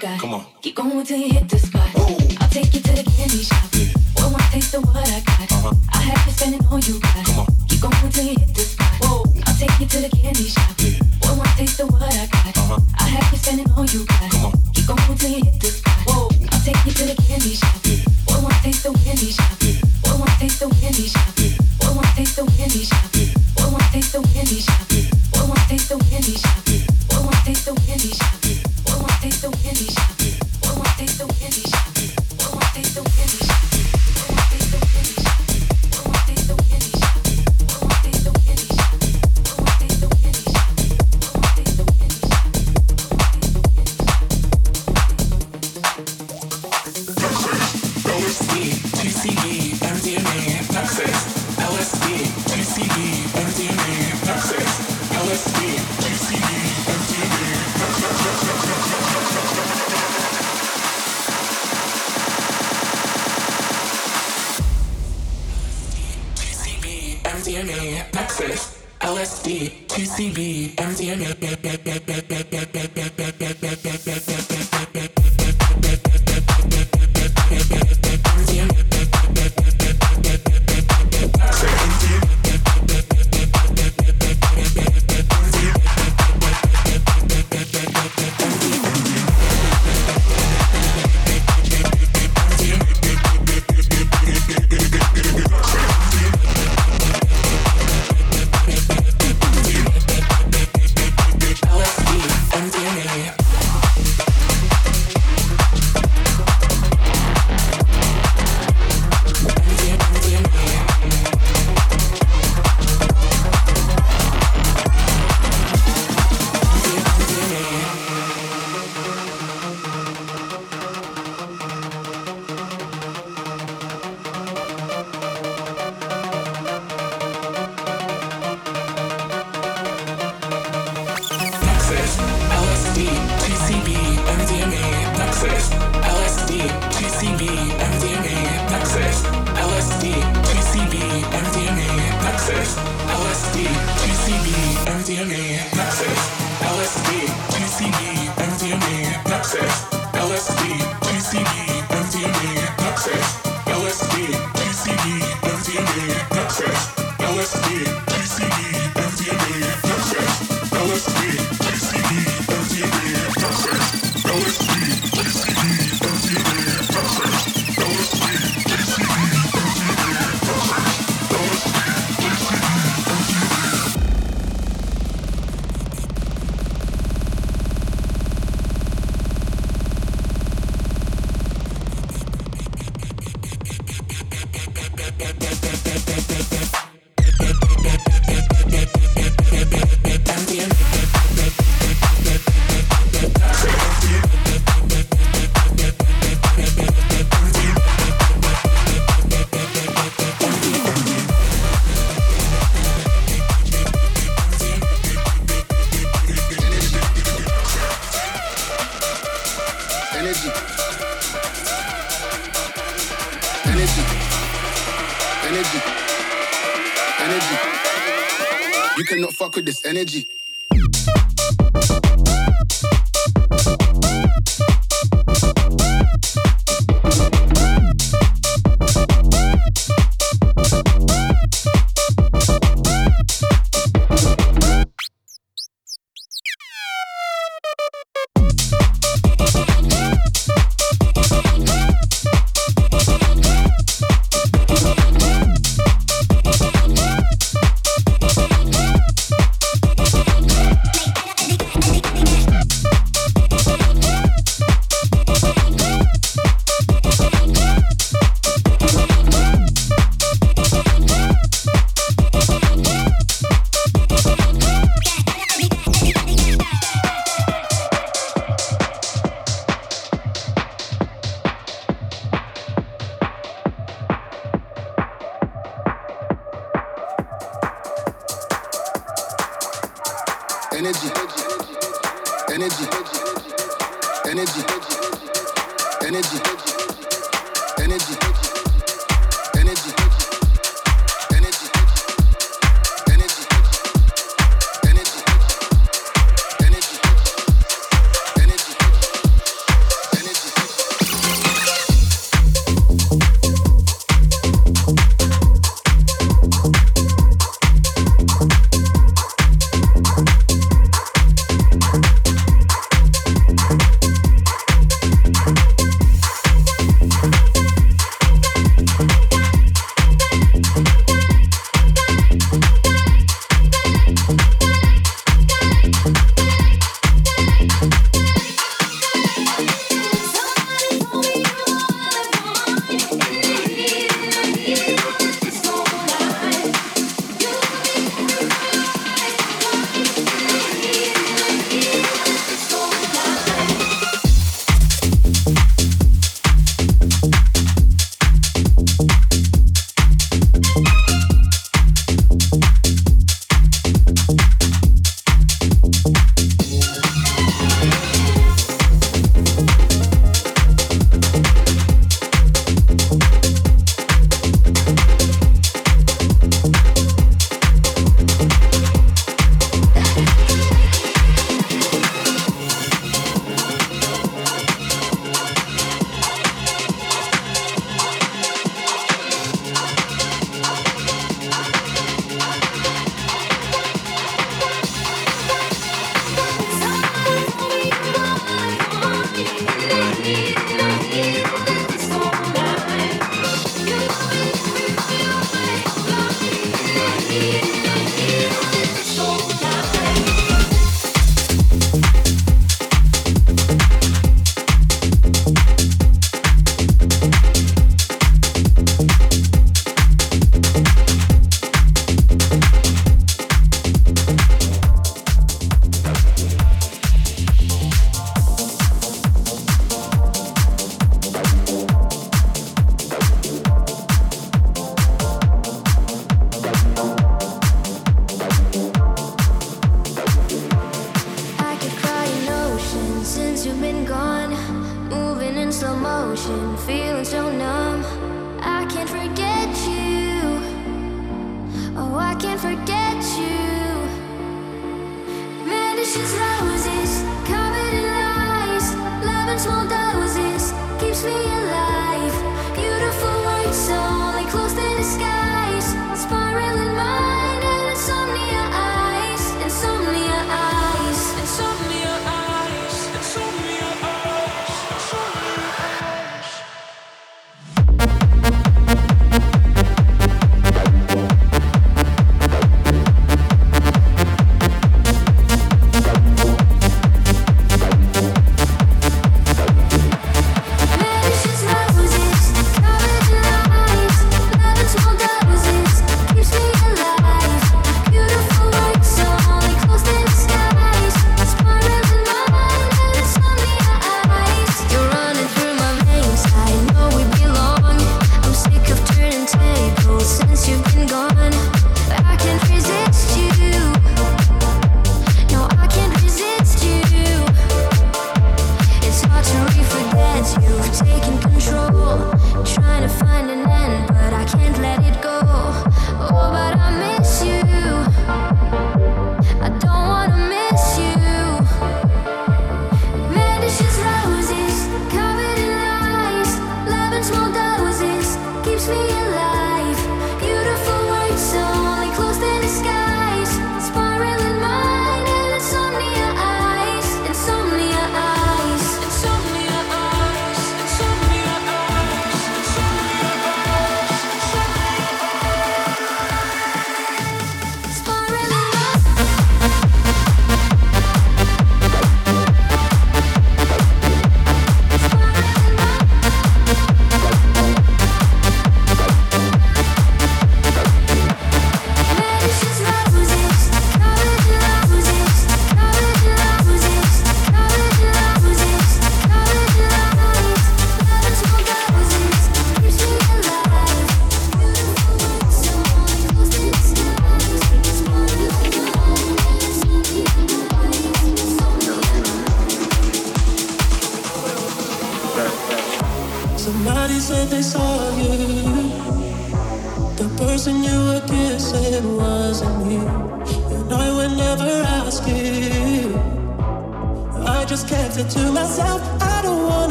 got. Come on. Keep going till you hit the spot. Ooh. I'll take you to the candy shop. Yeah. Boy, wanna taste of what I got. Uh-huh. I have you spending all you got. Come on. Keep going till you hit the spot. Whoa. I'll take you to the candy shop. Yeah. Boy, wanna taste of what I got. Uh-huh. I have you spending all you got. Come on. Keep going till you hit the spot. Whoa. I'll take you to the candy shop. Yeah. Boy, wanna taste the candy shop. Yeah. Boy, wanna taste the candy shop. Yeah. Boy, wanna taste the candy shop. Yeah. Boy, wanna taste the candy shop. Yeah. Boy, wanna taste the candy shop.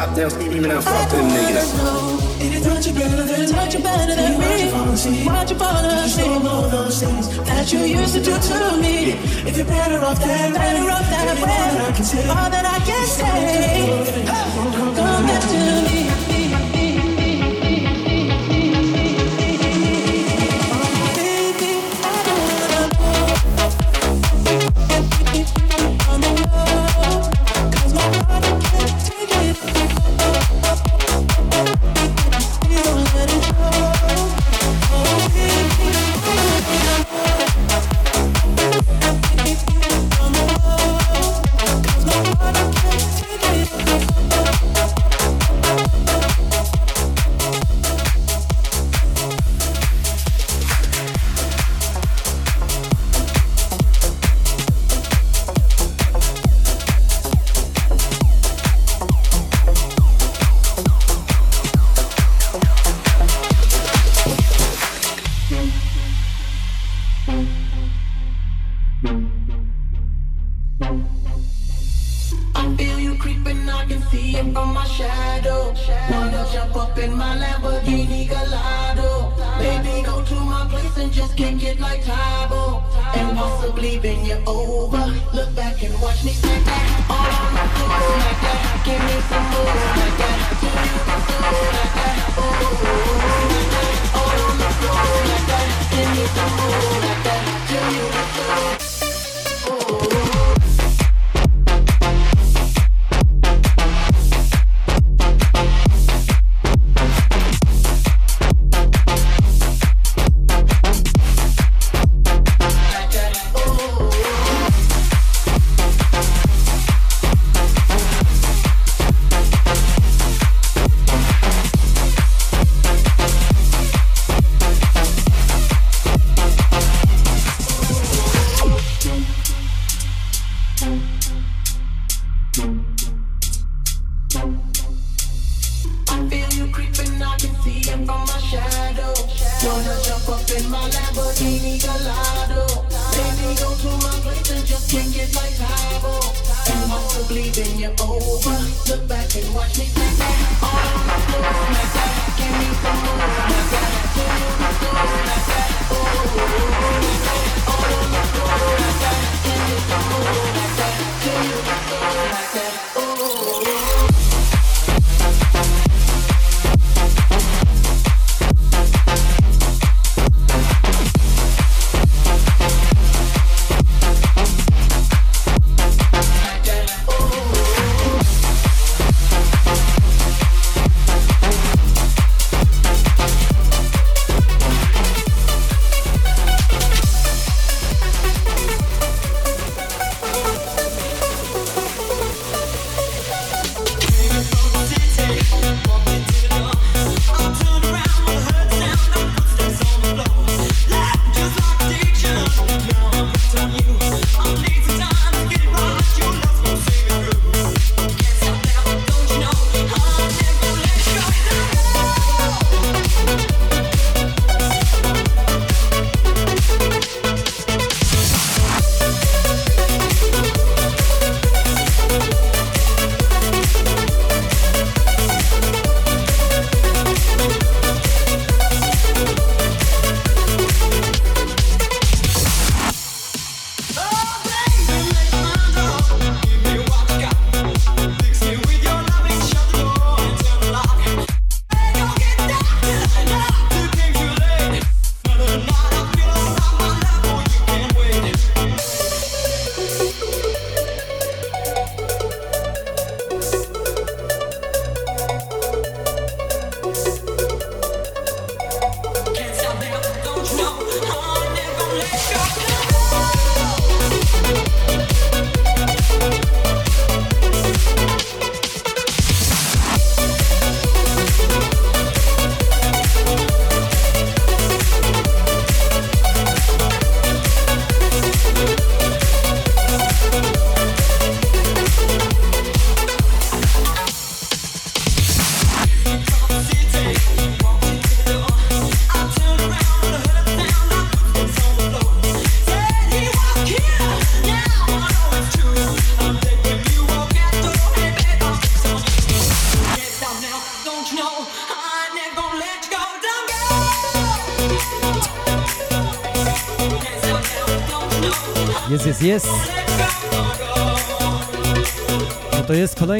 Stop there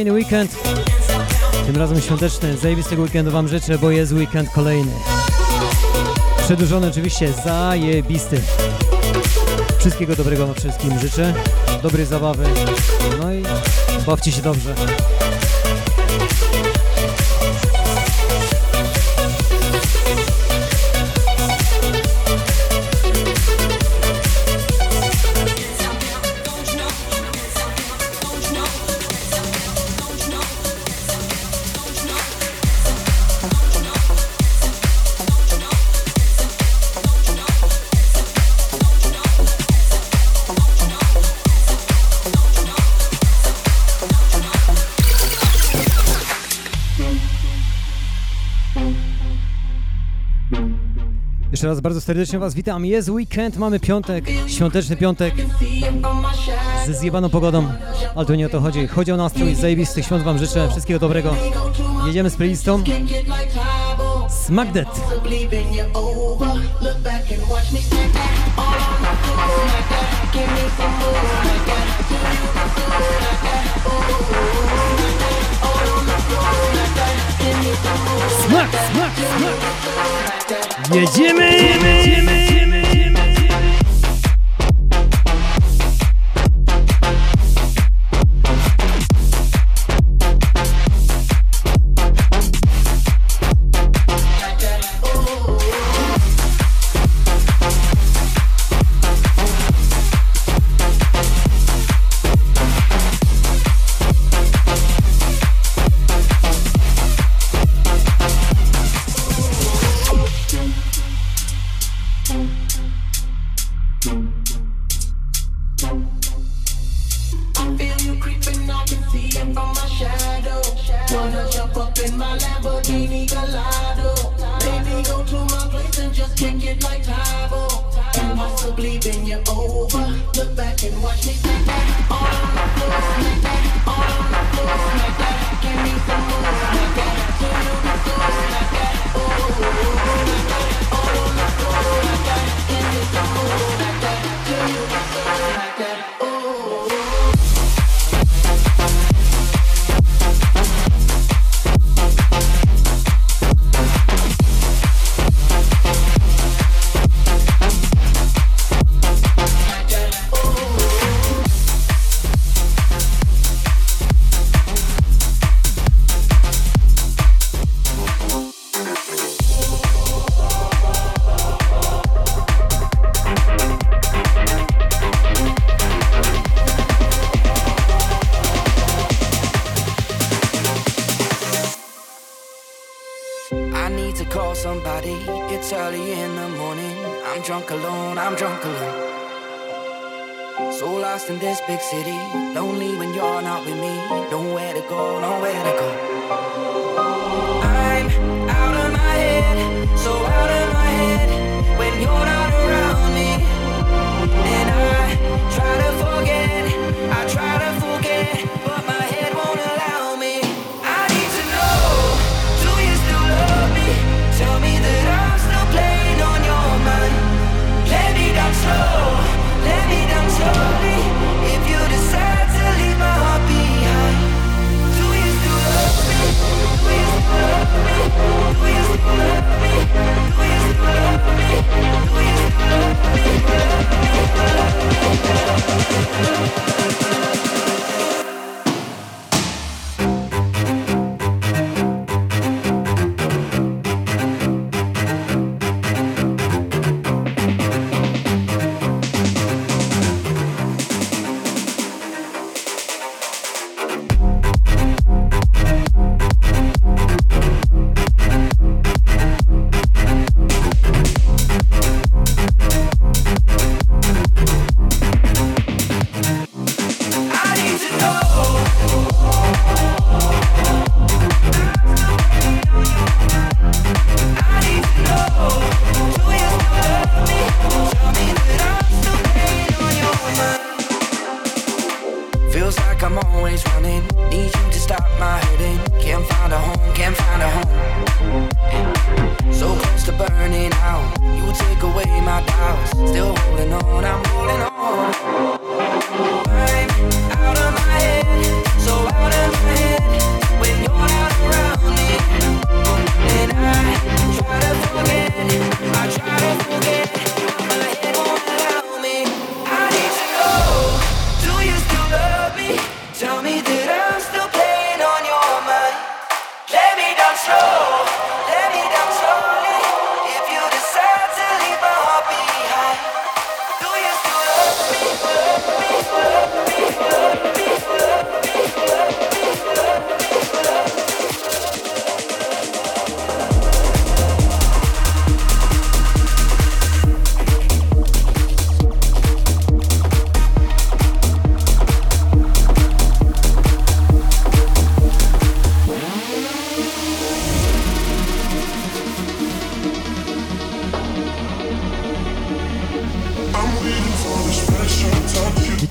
kolejny weekend. Tym razem świąteczny. Zajebistego weekendu Wam życzę, bo jest weekend kolejny. Przedłużony oczywiście, zajebisty. Wszystkiego dobrego Wam wszystkim życzę. Dobrej zabawy. No i bawcie się dobrze. Jeszcze raz bardzo serdecznie Was witam. Jest weekend, mamy piątek, świąteczny piątek ze zjebaną pogodą, ale to nie o to chodzi. Chodzi o nastrój, zajebistych świąt Wam życzę, wszystkiego dobrego. Jedziemy z playlistą. Smack that. Smack, smack, smack. Gece mi? Gece mi?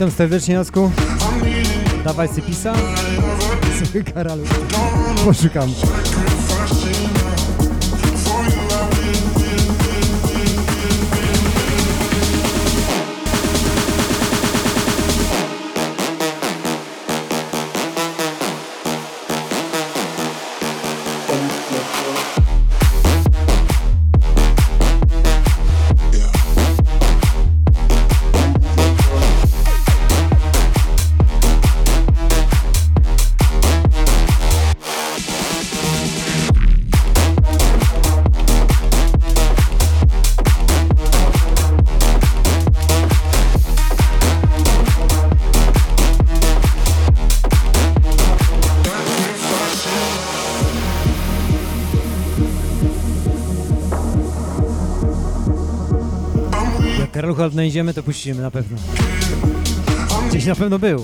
Witam serdecznie, Jacku. Dawaj sypisa. Sobie karalu. Poszukam. Ucha znajdziemy, no to puścimy na pewno. Gdzieś na pewno był.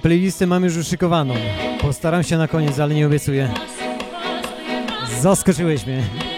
Dzisiaj playlistę mam już uszykowaną. Postaram się na koniec, ale nie obiecuję. Zaskoczyłeś mnie.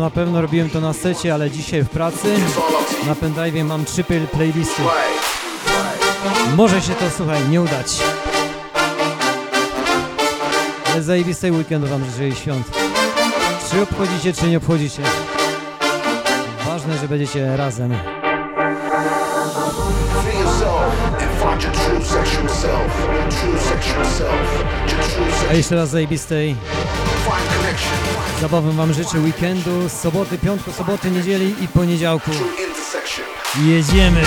Na pewno robiłem to na secie, ale dzisiaj w pracy na pendrive mam trzy pl- playlisty. Może się to, słuchaj, nie udać. Ale zajebistej weekendu wam życzę i świąt. Czy obchodzicie, czy nie obchodzicie. Ważne, że będziecie razem. A jeszcze raz zajebistej. Zabawy wam życzę weekendu, soboty, piątku, soboty, niedzieli i poniedziałku. Jedziemy!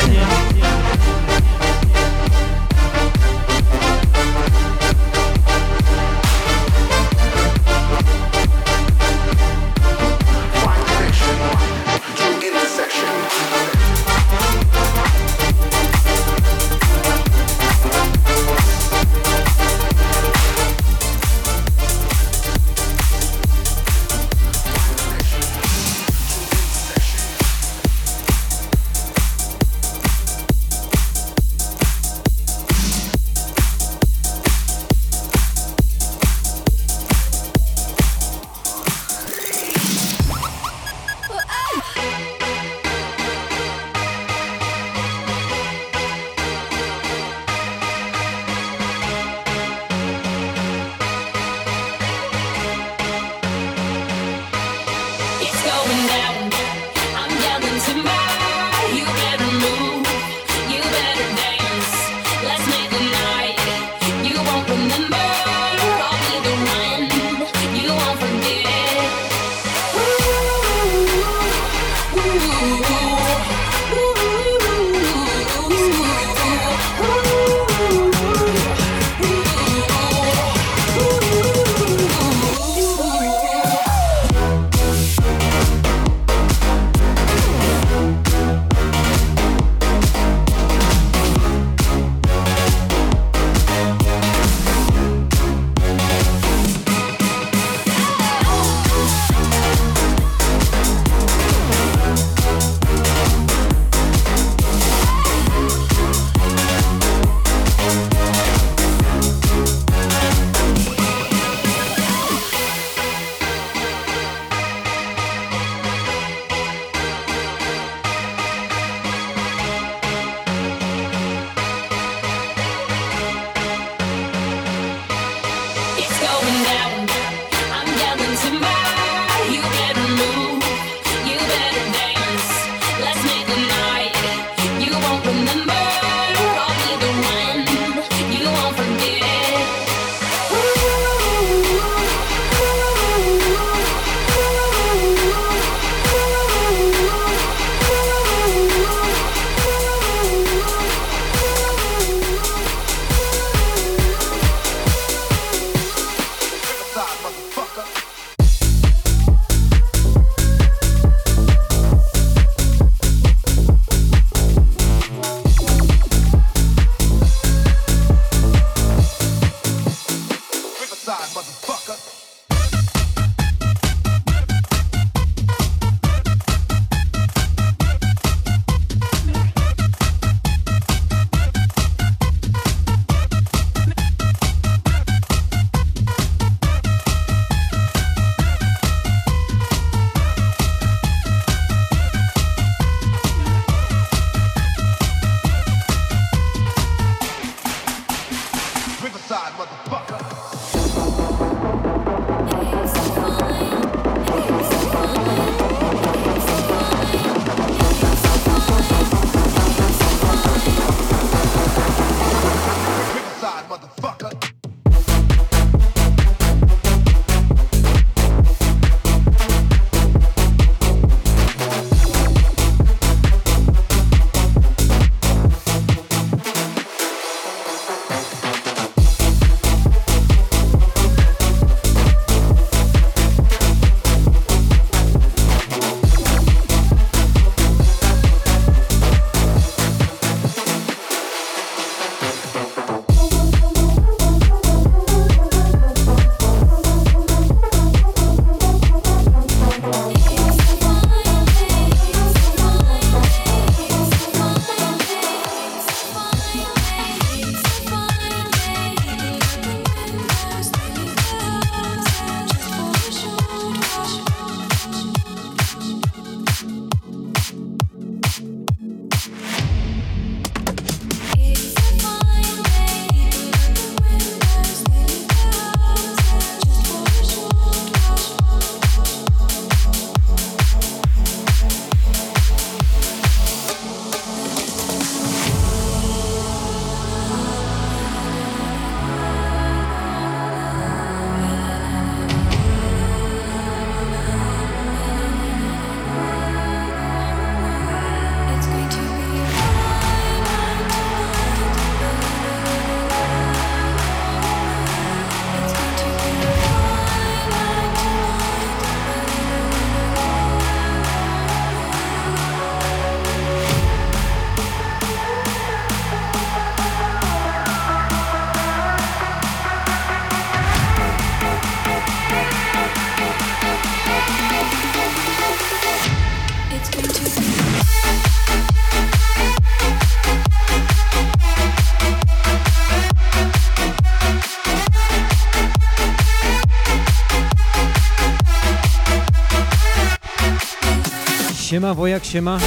Siema, Wojak, siema.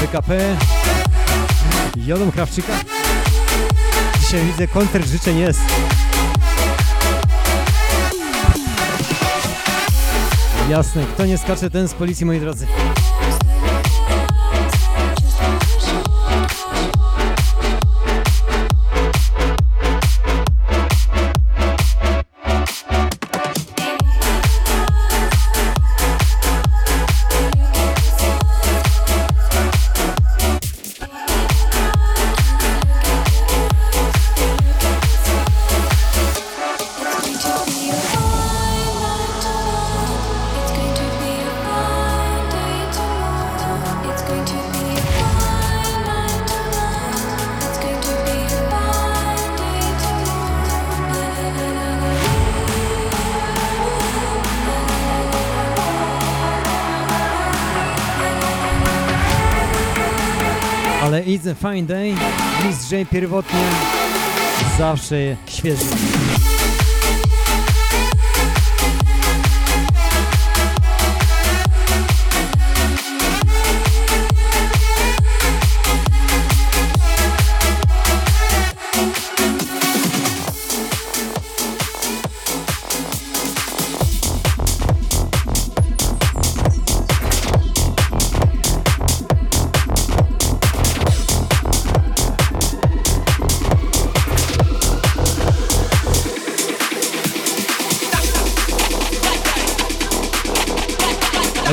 PKP. Jolą Krawczyka. Dzisiaj widzę koncert życzeń jest. Jasne, kto nie skacze, ten z policji, moi drodzy. Fine Day, Miss J pierwotnie zawsze świeży.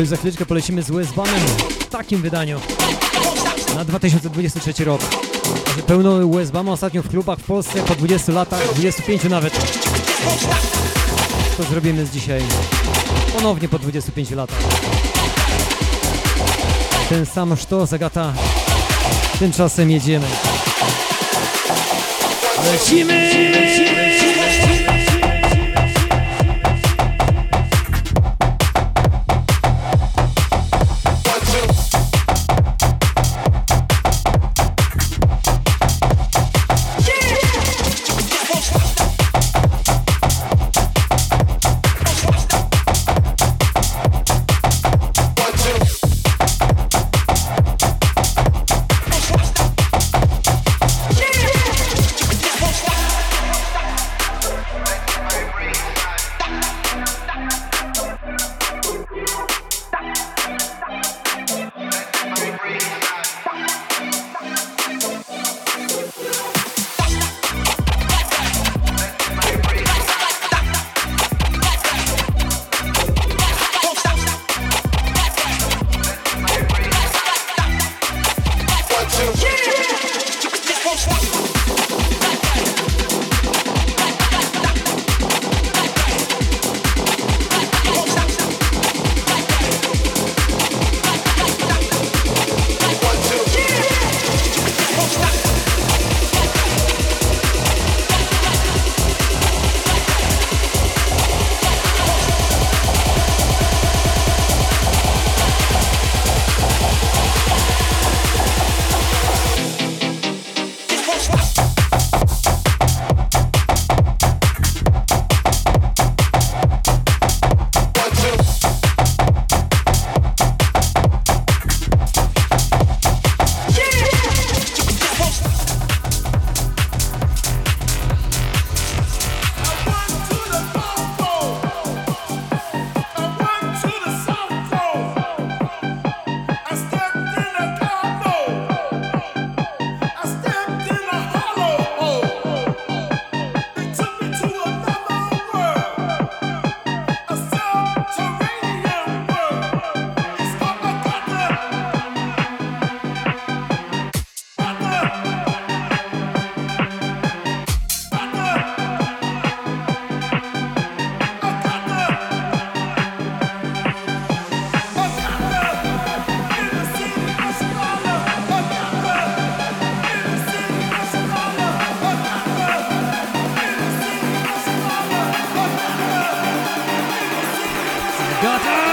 Już za chwileczkę polecimy z Westbanem w takim wydaniu na 2023 rok. Pełno Westbama ostatnio w klubach w Polsce po 20 latach, 25 nawet. To zrobimy z dzisiaj ponownie po 25 latach. Ten sam sztos, Agata. Tymczasem jedziemy. Lecimy, lecimy, Got it!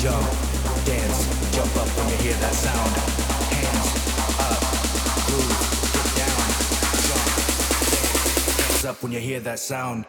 jump, dance, jump up when you hear that sound. Hands up, groove, down, up when you hear that sound.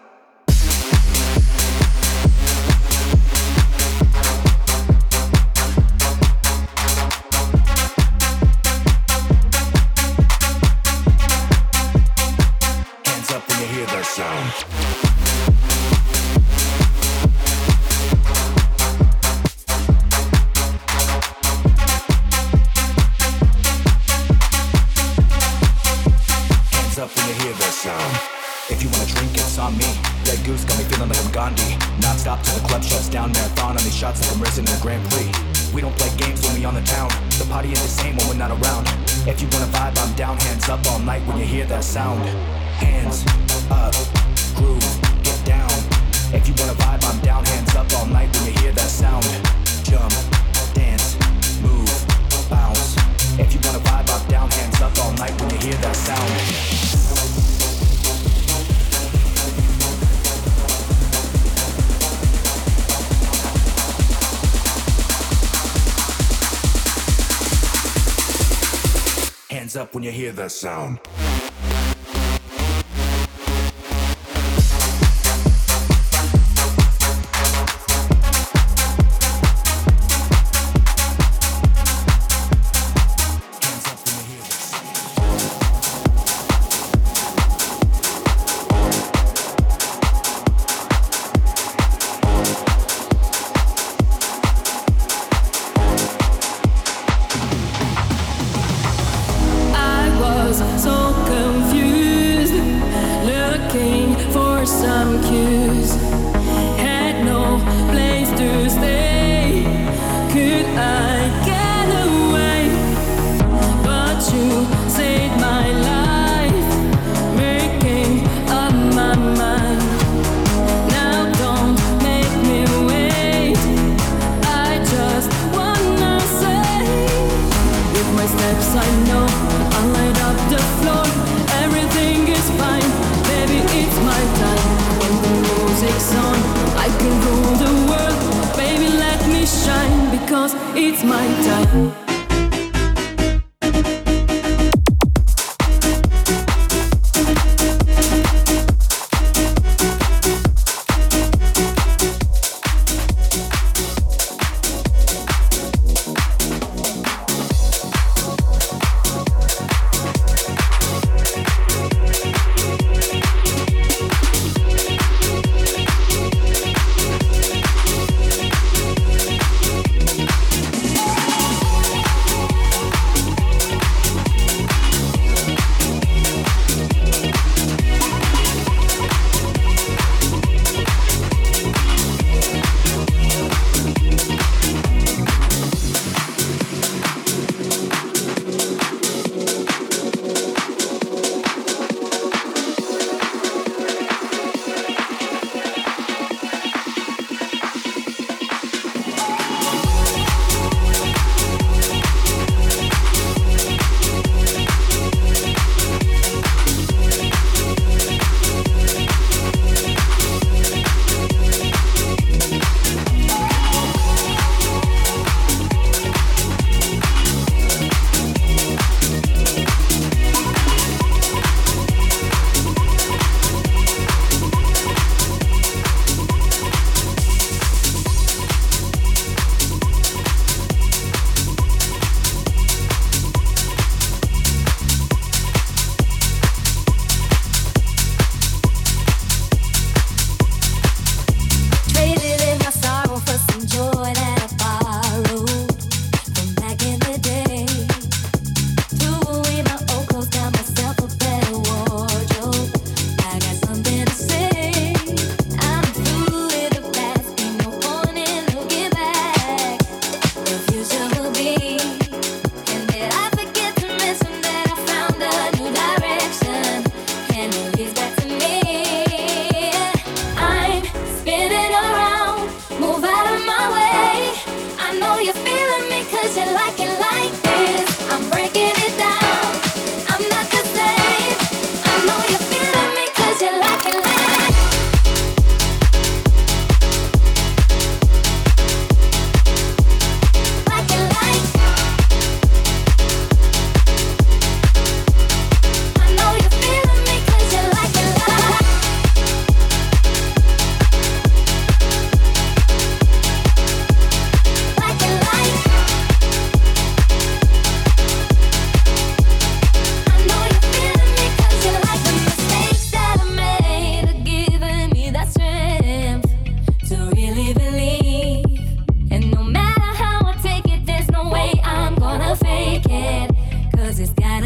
that sound.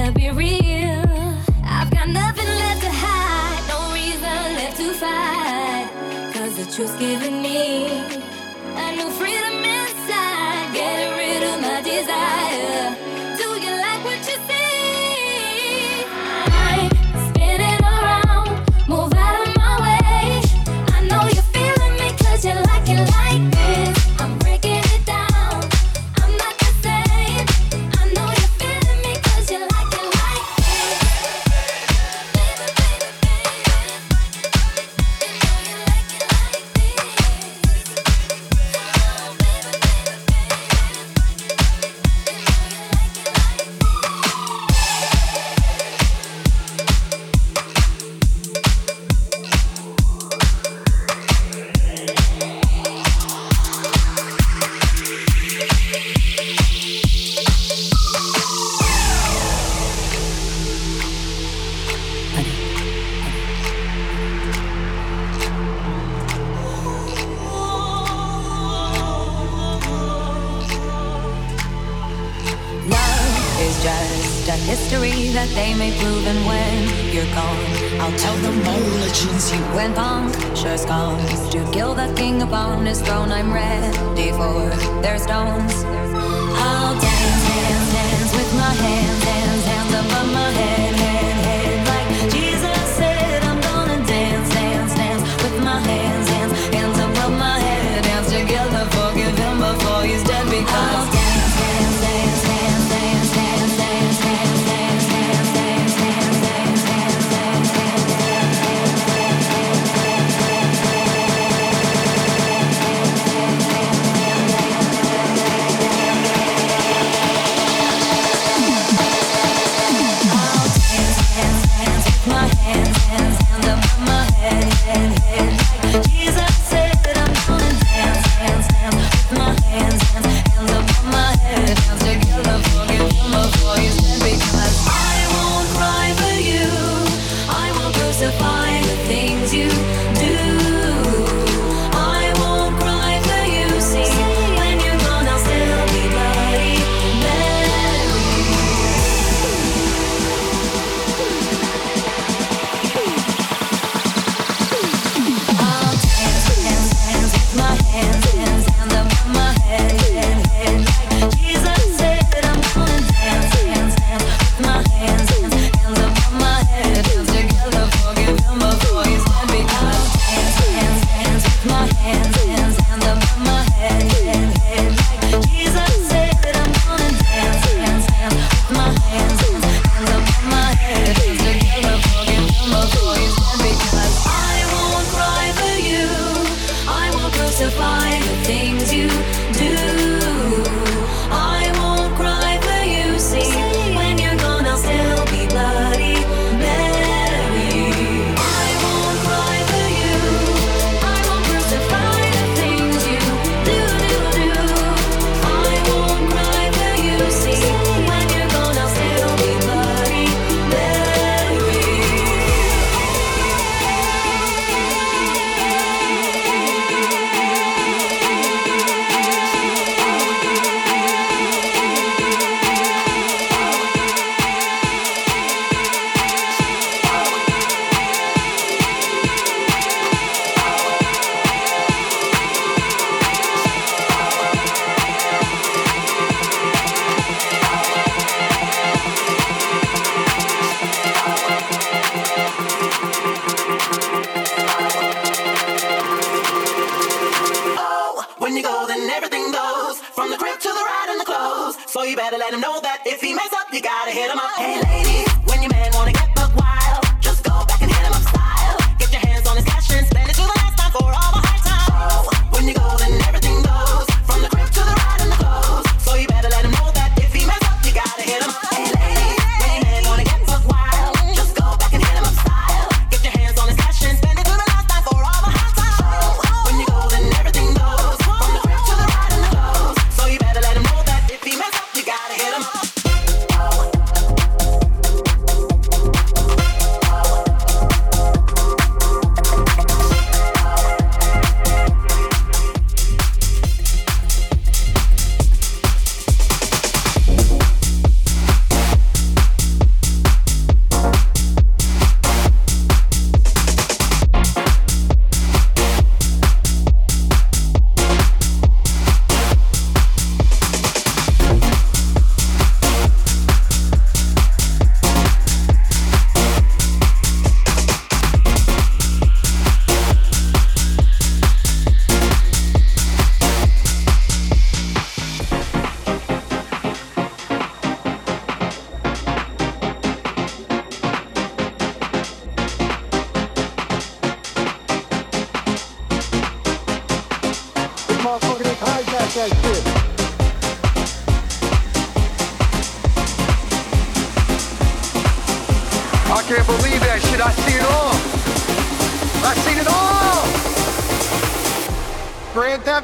gonna be real. I've got nothing left to hide, no reason left to the truth's giving me a new freedom inside, getting rid of my desire.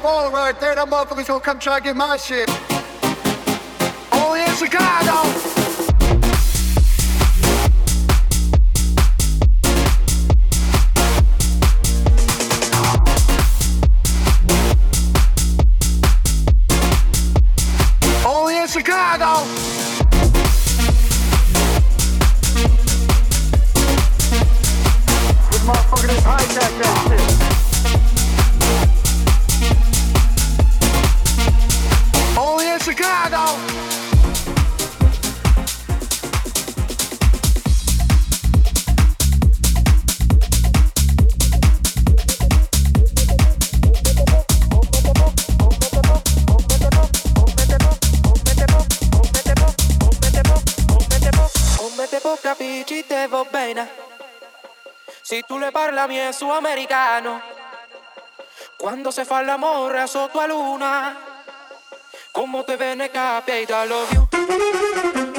ball right there. That motherfucker's gonna come try to get my shit. americano. Cuando se fa la morra sotto a luna, como te ven e capita, lo.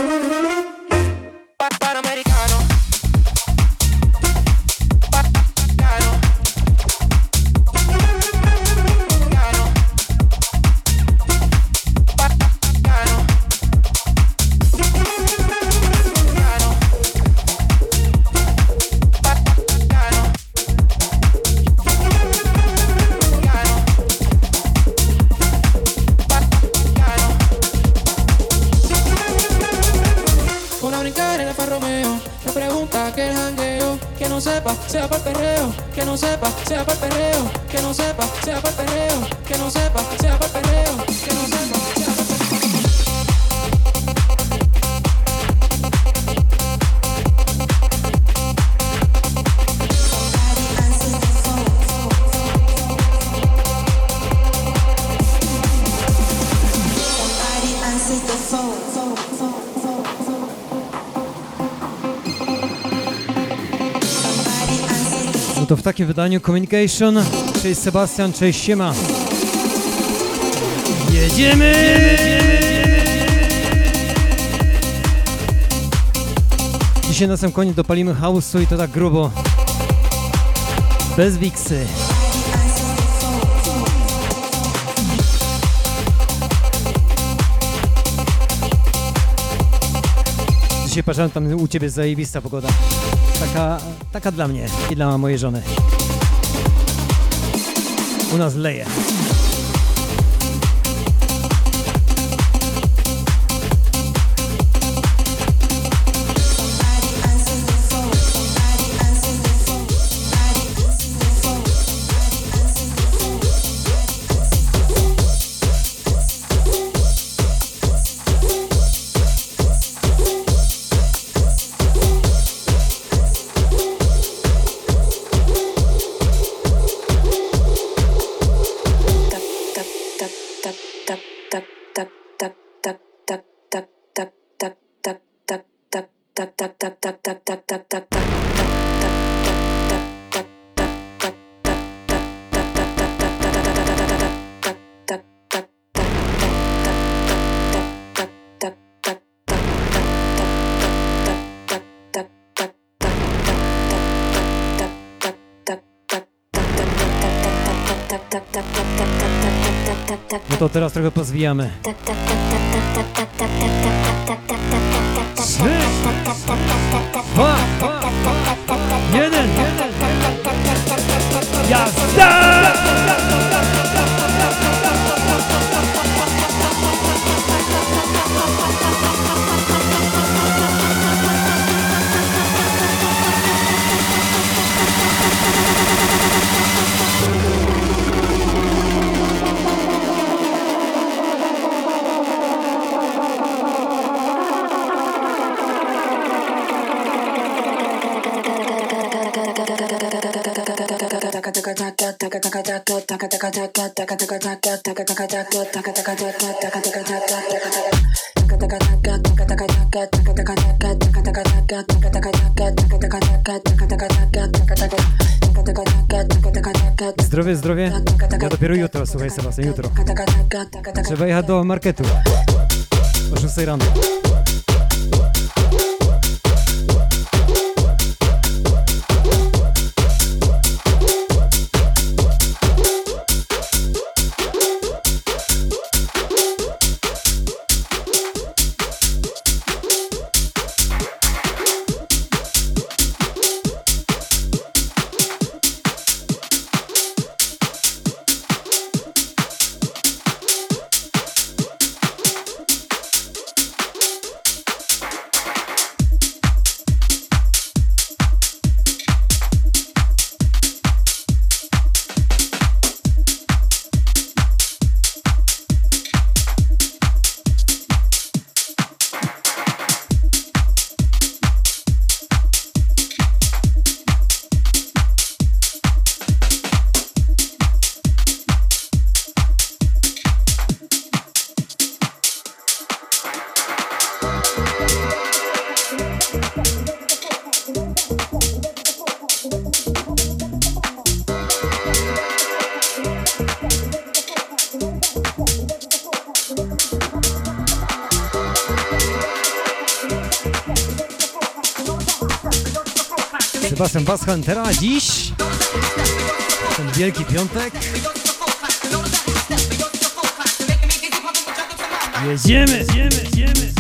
Takim wydaniu Communication. Cześć Sebastian, cześć Siema. Jedziemy! Dzisiaj na sam koniec dopalimy house'u i to tak grubo. Bez wiksy. Dzisiaj patrzałem tam u Ciebie zajebista pogoda. Taka, taka dla mnie i dla mojej żony. U nas leje. Teraz trochę pozwijamy. Trzy, Zdrowie, zdrowie. Ja dopiero jutro, słuchaj Sebastian, jutro. Trzeba jechać do marketu. O 6 rano. Sebastian Basshantera dziś, ten Wielki Piątek. Jedziemy, jedziemy, jedziemy,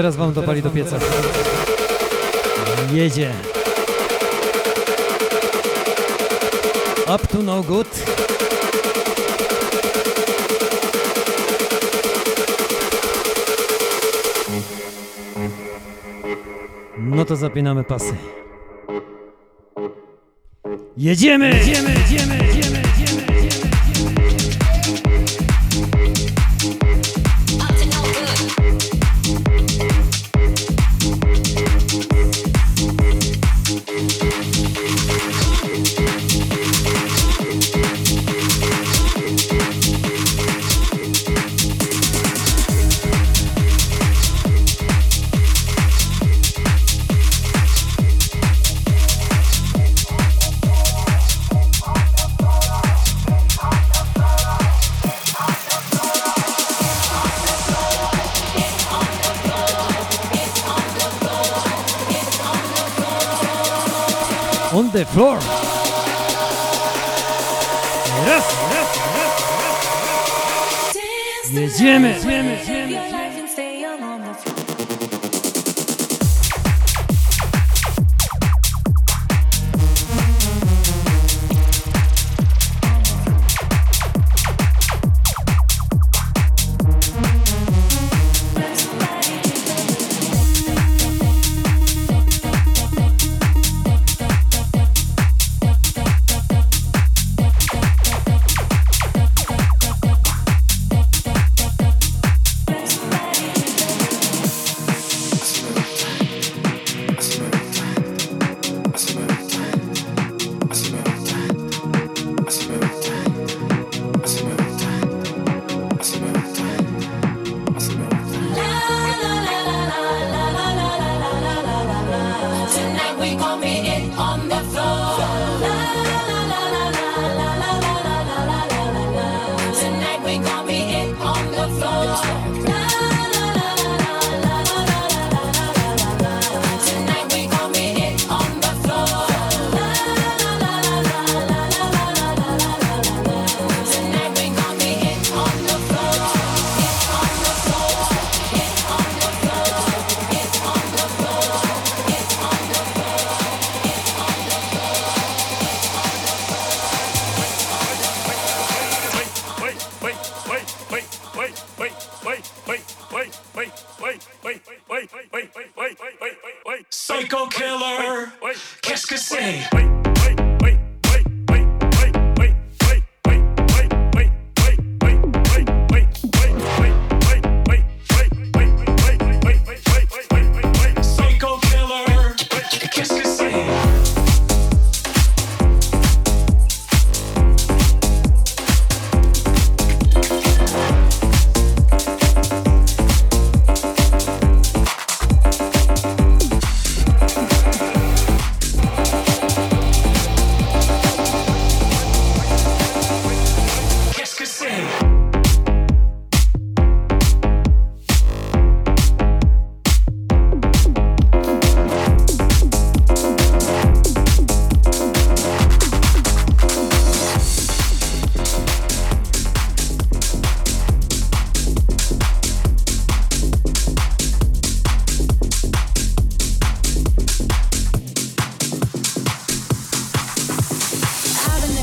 teraz wam dopali do pieca. Jedzie. Up to no good. No to zapinamy pasy. Jedziemy! Jedziemy, jedziemy, On the floor. Raz, raz, raz, raz. Jedziemy, jedziemy, jedziemy. Psycho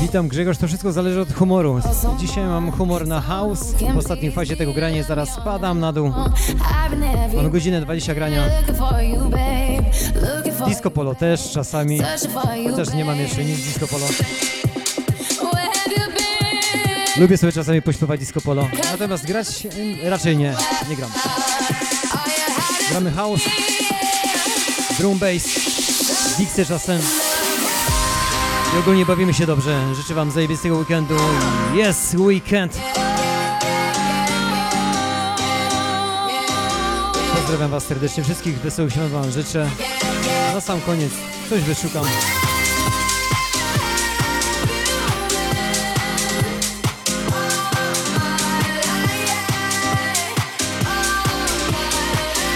Witam Grzegorz, to wszystko zależy od humoru. Dzisiaj mam humor na house, w ostatniej fazie tego grania zaraz spadam na dół. Mam godzinę 20 grania. Disco polo też czasami, chociaż nie mam jeszcze nic disco polo. Lubię sobie czasami pośpiewać disco polo, natomiast grać raczej nie, nie gram. Gramy house, drum bass, dixie czasem. I ogólnie bawimy się dobrze. Życzę Wam zajebistego weekendu. Jest weekend! Pozdrawiam Was serdecznie wszystkich. Wesołych świąt Wam życzę. Na sam koniec coś wyszukam.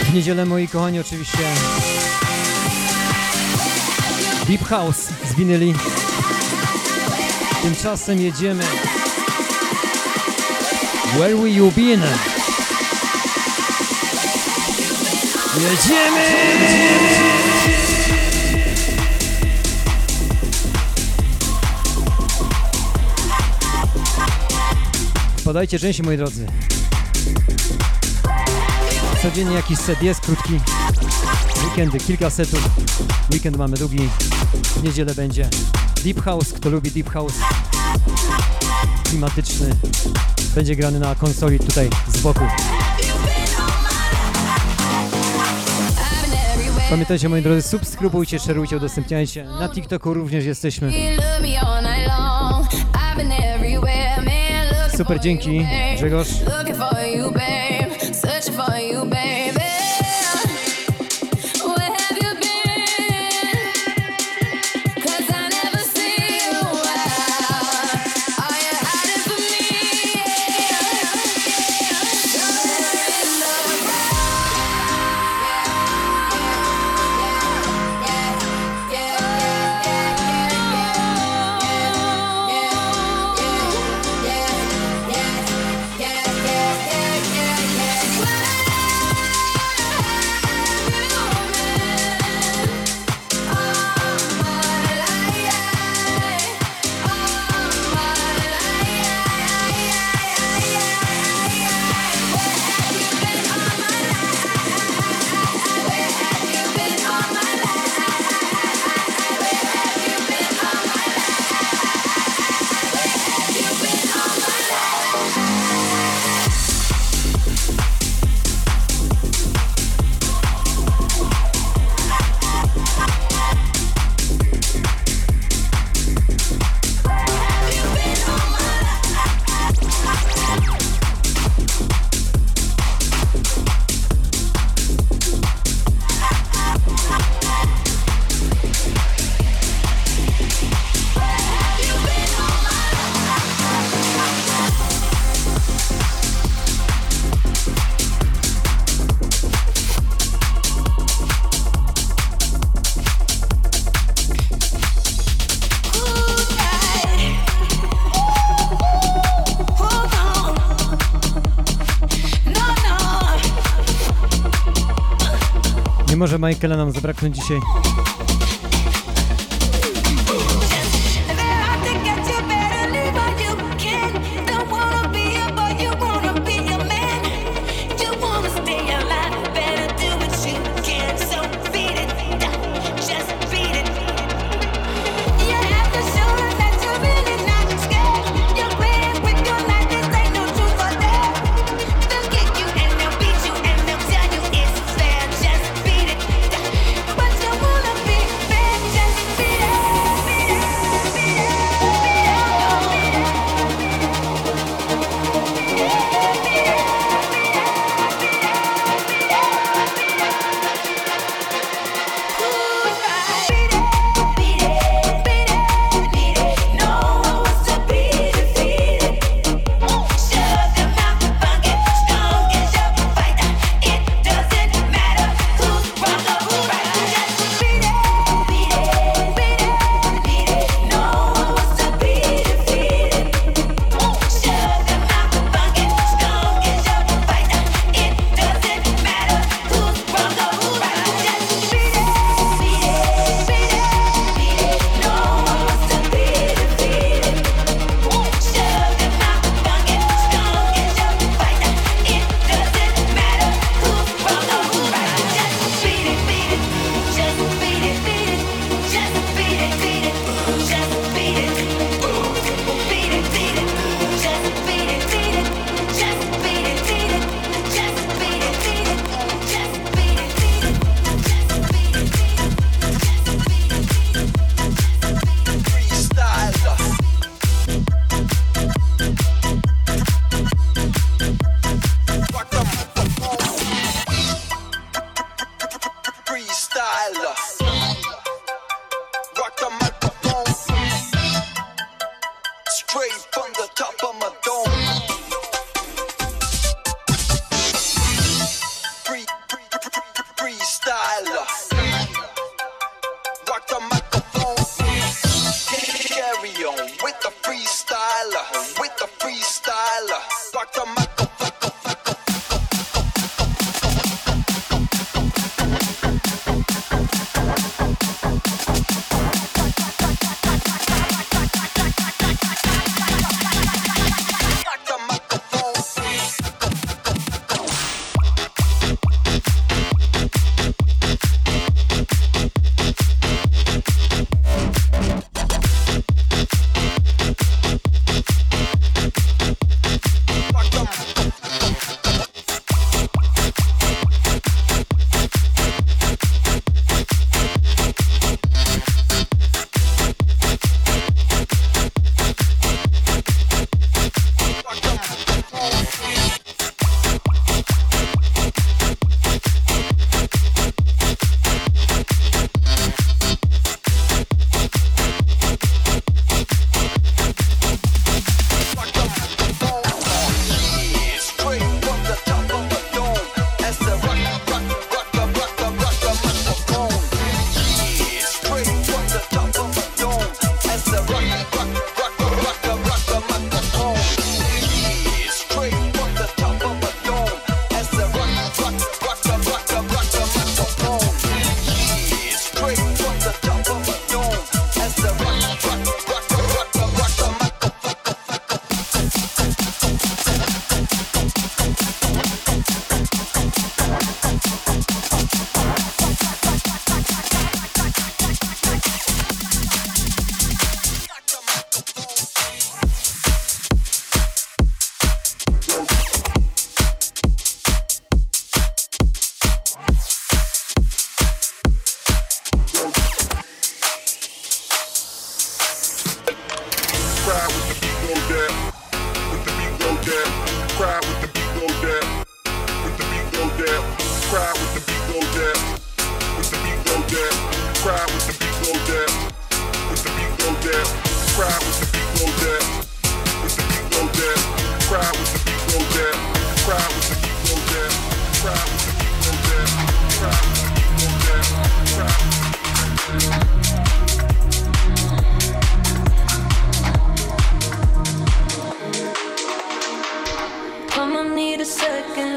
W niedzielę moi kochani oczywiście Deep House z winyli. Tymczasem jedziemy. Where will you been? Jedziemy! Podajcie części moi drodzy. Codziennie jakiś set jest krótki. Weekendy, kilka setów. Weekend mamy długi. W niedzielę będzie Deep House. Kto lubi Deep House? Klimatyczny. Będzie grany na konsoli tutaj z boku. Pamiętajcie moi drodzy, subskrybujcie, szerujcie, udostępniajcie. Na TikToku również jesteśmy. Super, dzięki Grzegorz. może Michaela nam zabraknąć dzisiaj.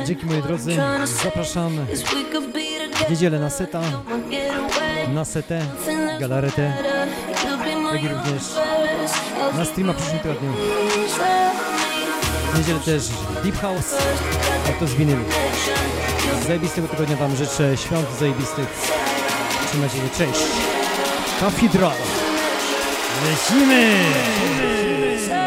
Dzięki moi drodzy, zapraszam w niedzielę na seta, na setę, galaretę, jak i również na streama w przyszłym tygodniu. W niedzielę też Deep House, jak to z winylu. Zajebistego tygodnia Wam życzę, świąt zajebistych. Trzymajcie się, cześć. Kafidral. Lecimy! Lecimy!